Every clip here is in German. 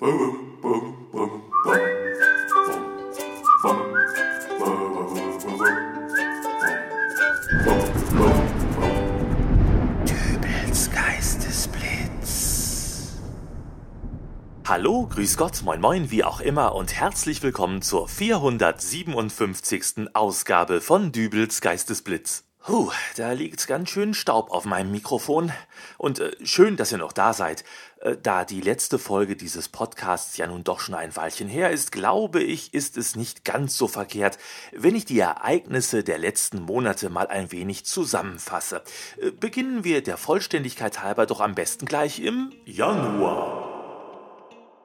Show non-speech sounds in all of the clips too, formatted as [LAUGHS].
Dübels Geistesblitz. Hallo, grüß Gott, moin moin, wie auch immer und herzlich willkommen zur 457. Ausgabe von Dübels Geistesblitz. Puh, da liegt ganz schön Staub auf meinem Mikrofon. Und äh, schön, dass ihr noch da seid. Äh, da die letzte Folge dieses Podcasts ja nun doch schon ein Weilchen her ist, glaube ich, ist es nicht ganz so verkehrt, wenn ich die Ereignisse der letzten Monate mal ein wenig zusammenfasse. Äh, beginnen wir der Vollständigkeit halber doch am besten gleich im Januar.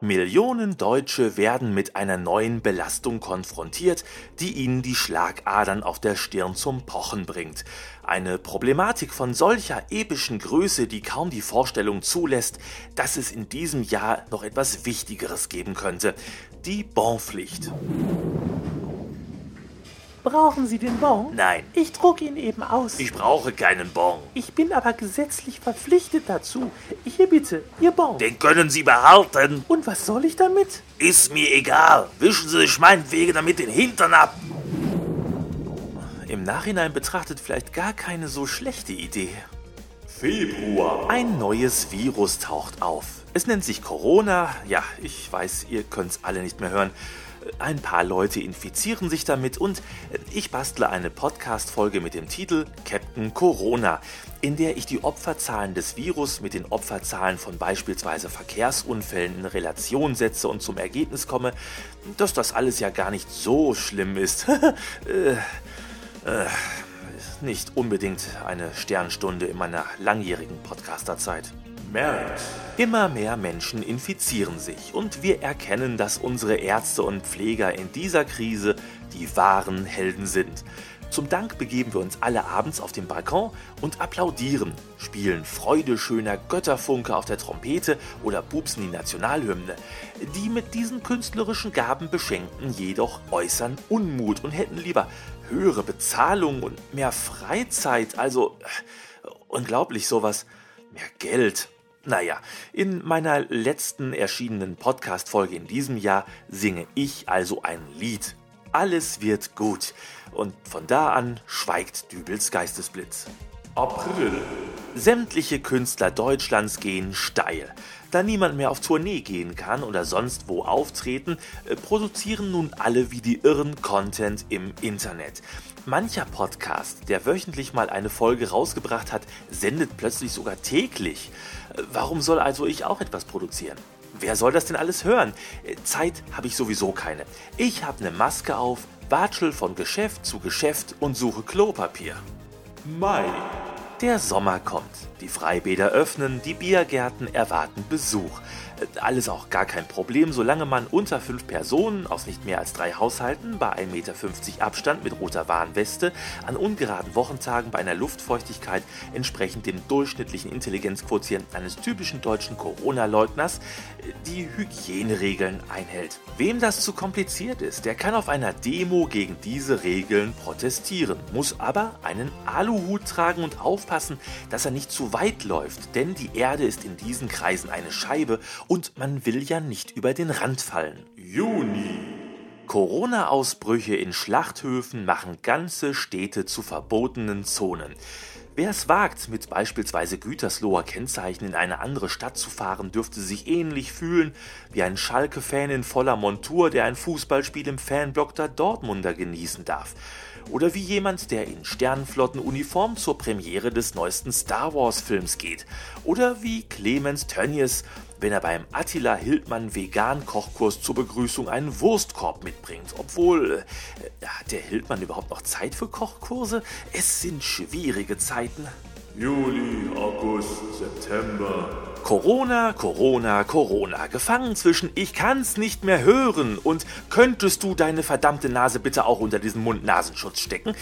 Millionen Deutsche werden mit einer neuen Belastung konfrontiert, die ihnen die Schlagadern auf der Stirn zum Pochen bringt. Eine Problematik von solcher epischen Größe, die kaum die Vorstellung zulässt, dass es in diesem Jahr noch etwas Wichtigeres geben könnte. Die Bonpflicht. Brauchen Sie den Bon? Nein, Ich druck ihn eben aus. ich brauche keinen Bon. Ich bin aber gesetzlich verpflichtet dazu. Hier bitte, Ihr Bon. Den können Sie behalten. Und was soll ich damit? Ist mir egal. Wischen Sie sich meinetwegen damit den Hintern ab. Im Nachhinein betrachtet vielleicht gar keine so schlechte Idee. Februar. Ein neues Virus taucht auf. Es nennt sich Corona. Ja, ich weiß, ihr könnt's alle nicht mehr hören. Ein paar Leute infizieren sich damit und ich bastle eine Podcast-Folge mit dem Titel Captain Corona, in der ich die Opferzahlen des Virus mit den Opferzahlen von beispielsweise Verkehrsunfällen in Relation setze und zum Ergebnis komme, dass das alles ja gar nicht so schlimm ist. [LAUGHS] äh, äh, nicht unbedingt eine Sternstunde in meiner langjährigen Podcasterzeit. März. Immer mehr Menschen infizieren sich und wir erkennen, dass unsere Ärzte und Pfleger in dieser Krise die wahren Helden sind. Zum Dank begeben wir uns alle abends auf den Balkon und applaudieren, spielen Freude schöner Götterfunke auf der Trompete oder pupsen die Nationalhymne. Die mit diesen künstlerischen Gaben Beschenkten jedoch äußern Unmut und hätten lieber höhere Bezahlung und mehr Freizeit, also äh, unglaublich sowas, mehr Geld. Naja, in meiner letzten erschienenen Podcast-Folge in diesem Jahr singe ich also ein Lied. Alles wird gut. Und von da an schweigt Dübels Geistesblitz. April. Sämtliche Künstler Deutschlands gehen steil. Da niemand mehr auf Tournee gehen kann oder sonst wo auftreten, äh, produzieren nun alle wie die Irren Content im Internet. Mancher Podcast, der wöchentlich mal eine Folge rausgebracht hat, sendet plötzlich sogar täglich. Warum soll also ich auch etwas produzieren? Wer soll das denn alles hören? Äh, Zeit habe ich sowieso keine. Ich habe eine Maske auf, watschel von Geschäft zu Geschäft und suche Klopapier. Mai. Der Sommer kommt. Die Freibäder öffnen, die Biergärten erwarten Besuch. Äh, Alles auch gar kein Problem, solange man unter fünf Personen aus nicht mehr als drei Haushalten bei 1,50 Meter Abstand mit roter Warnweste an ungeraden Wochentagen bei einer Luftfeuchtigkeit entsprechend dem durchschnittlichen Intelligenzquotienten eines typischen deutschen Corona-Leugners äh, die Hygieneregeln einhält. Wem das zu kompliziert ist, der kann auf einer Demo gegen diese Regeln protestieren, muss aber einen Aluhut tragen und aufpassen, dass er nicht zu weit läuft, denn die Erde ist in diesen Kreisen eine Scheibe und man will ja nicht über den Rand fallen. Juni. Corona-Ausbrüche in Schlachthöfen machen ganze Städte zu verbotenen Zonen. Wer es wagt, mit beispielsweise Gütersloher Kennzeichen in eine andere Stadt zu fahren, dürfte sich ähnlich fühlen wie ein Schalke-Fan in voller Montur, der ein Fußballspiel im Fanblock der Dortmunder genießen darf. Oder wie jemand, der in Sternenflottenuniform zur Premiere des neuesten Star Wars-Films geht. Oder wie Clemens Tönnies, wenn er beim Attila Hildmann Vegan-Kochkurs zur Begrüßung einen Wurstkorb mitbringt. Obwohl, äh, hat der Hildmann überhaupt noch Zeit für Kochkurse? Es sind schwierige Zeiten. Juli, August, September. Corona, Corona, Corona. Gefangen zwischen ich kann's nicht mehr hören und könntest du deine verdammte Nase bitte auch unter diesen Mund-Nasenschutz stecken,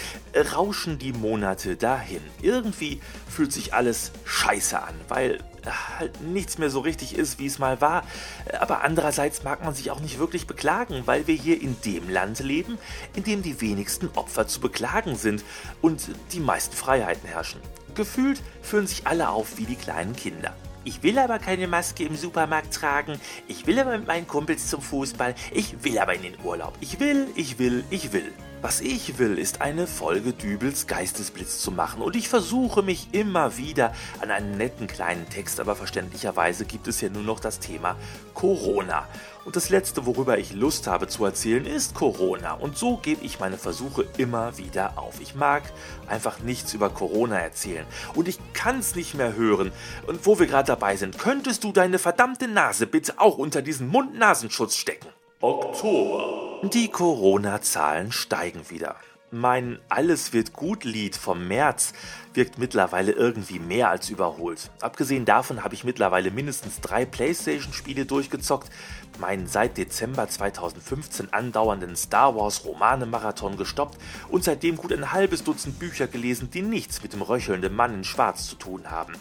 rauschen die Monate dahin. Irgendwie fühlt sich alles scheiße an, weil halt nichts mehr so richtig ist, wie es mal war. Aber andererseits mag man sich auch nicht wirklich beklagen, weil wir hier in dem Land leben, in dem die wenigsten Opfer zu beklagen sind und die meisten Freiheiten herrschen. Gefühlt fühlen sich alle auf wie die kleinen Kinder. Ich will aber keine Maske im Supermarkt tragen. Ich will aber mit meinen Kumpels zum Fußball. Ich will aber in den Urlaub. Ich will, ich will, ich will. Was ich will, ist eine Folge Dübels Geistesblitz zu machen und ich versuche mich immer wieder an einen netten kleinen Text, aber verständlicherweise gibt es ja nur noch das Thema Corona. Und das letzte, worüber ich Lust habe zu erzählen, ist Corona. Und so gebe ich meine Versuche immer wieder auf. Ich mag einfach nichts über Corona erzählen. Und ich kann es nicht mehr hören. Und wo wir gerade dabei sind, könntest du deine verdammte Nase bitte auch unter diesen Mund-Nasenschutz stecken? Oktober. Die Corona-Zahlen steigen wieder. Mein Alles wird gut Lied vom März wirkt mittlerweile irgendwie mehr als überholt. Abgesehen davon habe ich mittlerweile mindestens drei PlayStation-Spiele durchgezockt, meinen seit Dezember 2015 andauernden Star Wars Romane-Marathon gestoppt und seitdem gut ein halbes Dutzend Bücher gelesen, die nichts mit dem röchelnden Mann in Schwarz zu tun haben.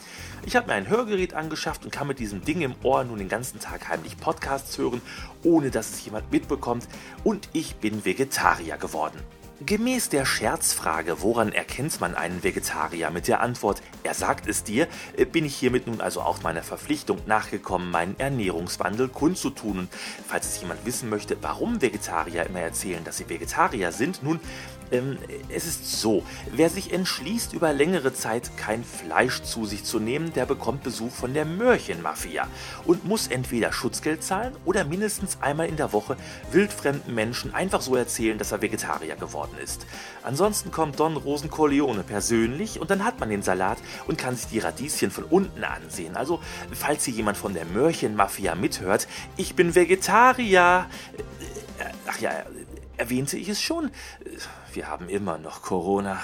Ich habe mir ein Hörgerät angeschafft und kann mit diesem Ding im Ohr nun den ganzen Tag heimlich Podcasts hören, ohne dass es jemand mitbekommt und ich bin Vegetarier geworden. Gemäß der Scherzfrage, woran erkennt man einen Vegetarier mit der Antwort, er sagt es dir, äh, bin ich hiermit nun also auch meiner Verpflichtung nachgekommen, meinen Ernährungswandel kundzutun. Und falls es jemand wissen möchte, warum Vegetarier immer erzählen, dass sie Vegetarier sind, nun, ähm, es ist so, wer sich entschließt, über längere Zeit kein Fleisch zu sich zu nehmen, der bekommt Besuch von der Mörchenmafia und muss entweder Schutzgeld zahlen oder mindestens einmal in der Woche wildfremden Menschen einfach so erzählen, dass er Vegetarier geworden ist. Ansonsten kommt Don Rosencorleone persönlich und dann hat man den Salat und kann sich die Radieschen von unten ansehen. Also, falls hier jemand von der Mörchenmafia mithört, ich bin Vegetarier. Äh, ach ja, erwähnte ich es schon. Wir haben immer noch Corona.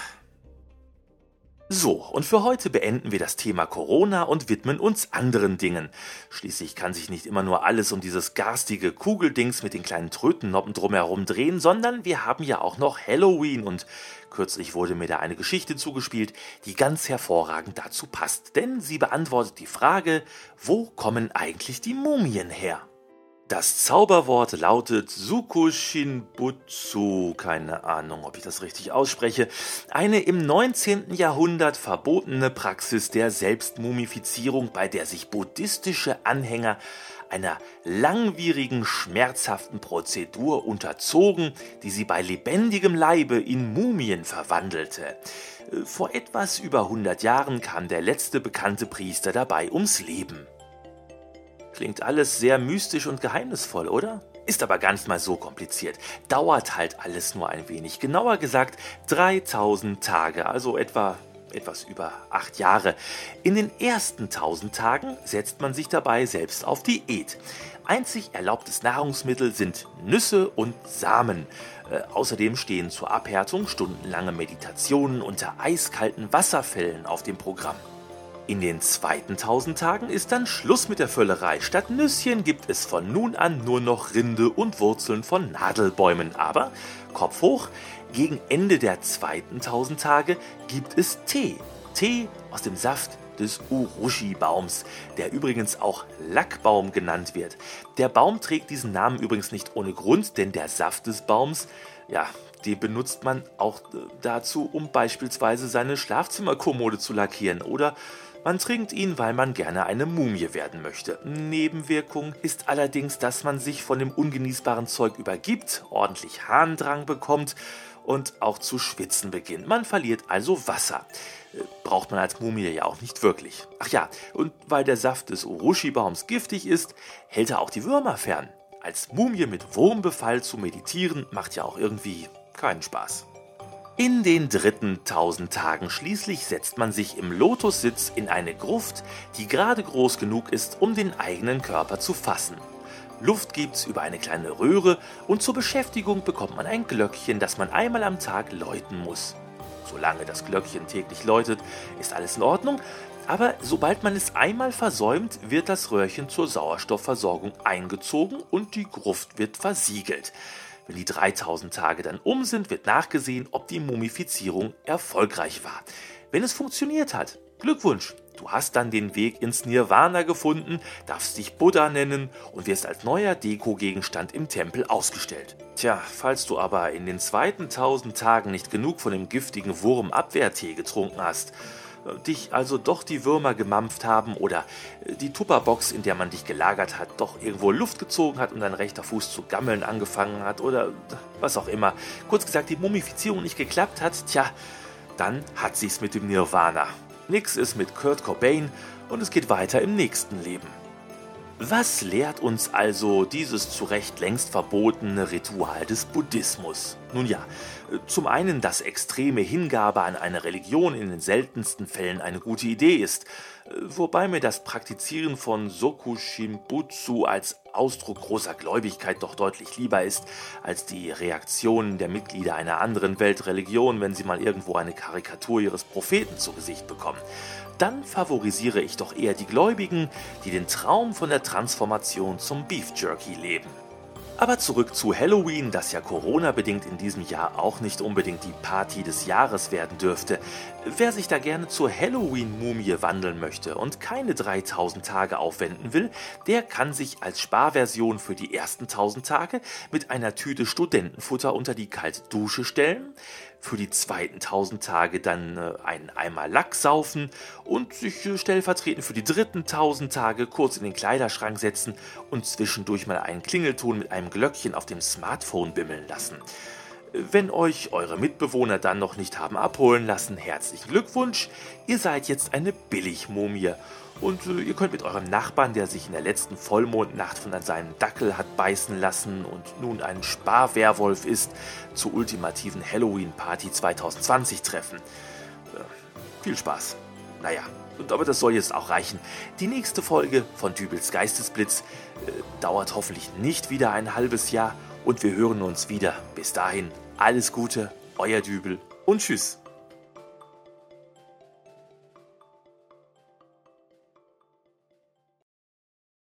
So, und für heute beenden wir das Thema Corona und widmen uns anderen Dingen. Schließlich kann sich nicht immer nur alles um dieses garstige Kugeldings mit den kleinen Trötennoppen drumherum drehen, sondern wir haben ja auch noch Halloween und kürzlich wurde mir da eine Geschichte zugespielt, die ganz hervorragend dazu passt, denn sie beantwortet die Frage, wo kommen eigentlich die Mumien her? Das Zauberwort lautet Sukushinbutsu, keine Ahnung, ob ich das richtig ausspreche, eine im 19. Jahrhundert verbotene Praxis der Selbstmumifizierung, bei der sich buddhistische Anhänger einer langwierigen, schmerzhaften Prozedur unterzogen, die sie bei lebendigem Leibe in Mumien verwandelte. Vor etwas über 100 Jahren kam der letzte bekannte Priester dabei ums Leben. Klingt alles sehr mystisch und geheimnisvoll, oder? Ist aber gar nicht mal so kompliziert. Dauert halt alles nur ein wenig. Genauer gesagt 3000 Tage, also etwa etwas über acht Jahre. In den ersten 1000 Tagen setzt man sich dabei selbst auf Diät. Einzig erlaubtes Nahrungsmittel sind Nüsse und Samen. Äh, außerdem stehen zur Abhärtung stundenlange Meditationen unter eiskalten Wasserfällen auf dem Programm. In den zweiten 1000 Tagen ist dann Schluss mit der Völlerei. Statt Nüsschen gibt es von nun an nur noch Rinde und Wurzeln von Nadelbäumen. Aber, Kopf hoch, gegen Ende der zweiten 1000 Tage gibt es Tee. Tee aus dem Saft des Urushi-Baums, der übrigens auch Lackbaum genannt wird. Der Baum trägt diesen Namen übrigens nicht ohne Grund, denn der Saft des Baums, ja, den benutzt man auch dazu, um beispielsweise seine Schlafzimmerkommode zu lackieren oder man trinkt ihn, weil man gerne eine Mumie werden möchte. Nebenwirkung ist allerdings, dass man sich von dem ungenießbaren Zeug übergibt, ordentlich Harndrang bekommt und auch zu schwitzen beginnt. Man verliert also Wasser. Äh, braucht man als Mumie ja auch nicht wirklich. Ach ja, und weil der Saft des Urushi-Baums giftig ist, hält er auch die Würmer fern. Als Mumie mit Wurmbefall zu meditieren macht ja auch irgendwie keinen Spaß. In den dritten tausend Tagen schließlich setzt man sich im Lotussitz in eine Gruft, die gerade groß genug ist, um den eigenen Körper zu fassen. Luft gibt's über eine kleine Röhre und zur Beschäftigung bekommt man ein Glöckchen, das man einmal am Tag läuten muss. Solange das Glöckchen täglich läutet, ist alles in Ordnung, aber sobald man es einmal versäumt, wird das Röhrchen zur Sauerstoffversorgung eingezogen und die Gruft wird versiegelt. Wenn die 3000 Tage dann um sind, wird nachgesehen, ob die Mumifizierung erfolgreich war. Wenn es funktioniert hat, Glückwunsch, du hast dann den Weg ins Nirvana gefunden, darfst dich Buddha nennen und wirst als neuer Deko-Gegenstand im Tempel ausgestellt. Tja, falls du aber in den zweiten 1000 Tagen nicht genug von dem giftigen Wurm Abwehrtee getrunken hast, dich also doch die Würmer gemampft haben oder die Tupperbox, in der man dich gelagert hat, doch irgendwo Luft gezogen hat und dein rechter Fuß zu gammeln angefangen hat oder was auch immer. Kurz gesagt, die Mumifizierung nicht geklappt hat, tja, dann hat sich's mit dem Nirvana. Nix ist mit Kurt Cobain und es geht weiter im nächsten Leben. Was lehrt uns also dieses zu Recht längst verbotene Ritual des Buddhismus? Nun ja, zum einen, dass extreme Hingabe an eine Religion in den seltensten Fällen eine gute Idee ist, wobei mir das Praktizieren von Soku Shimbutsu als Ausdruck großer Gläubigkeit doch deutlich lieber ist als die Reaktionen der Mitglieder einer anderen Weltreligion, wenn sie mal irgendwo eine Karikatur ihres Propheten zu Gesicht bekommen dann favorisiere ich doch eher die Gläubigen, die den Traum von der Transformation zum Beef Jerky leben. Aber zurück zu Halloween, das ja Corona-bedingt in diesem Jahr auch nicht unbedingt die Party des Jahres werden dürfte. Wer sich da gerne zur Halloween-Mumie wandeln möchte und keine 3000 Tage aufwenden will, der kann sich als Sparversion für die ersten 1000 Tage mit einer Tüte Studentenfutter unter die kalte Dusche stellen, für die zweiten 1000 Tage dann äh, einen Eimer Lack saufen und sich äh, stellvertretend für die dritten 1000 Tage kurz in den Kleiderschrank setzen und zwischendurch mal einen Klingelton mit einem Glöckchen auf dem Smartphone bimmeln lassen. Wenn euch eure Mitbewohner dann noch nicht haben abholen lassen, herzlichen Glückwunsch, ihr seid jetzt eine Billigmumie und äh, ihr könnt mit eurem Nachbarn, der sich in der letzten Vollmondnacht von seinem Dackel hat beißen lassen und nun ein Sparwerwolf ist, zur ultimativen Halloween-Party 2020 treffen. Äh, viel Spaß. Naja, und aber das soll jetzt auch reichen. Die nächste Folge von Dübels Geistesblitz äh, dauert hoffentlich nicht wieder ein halbes Jahr und wir hören uns wieder. Bis dahin, alles Gute, euer Dübel und tschüss.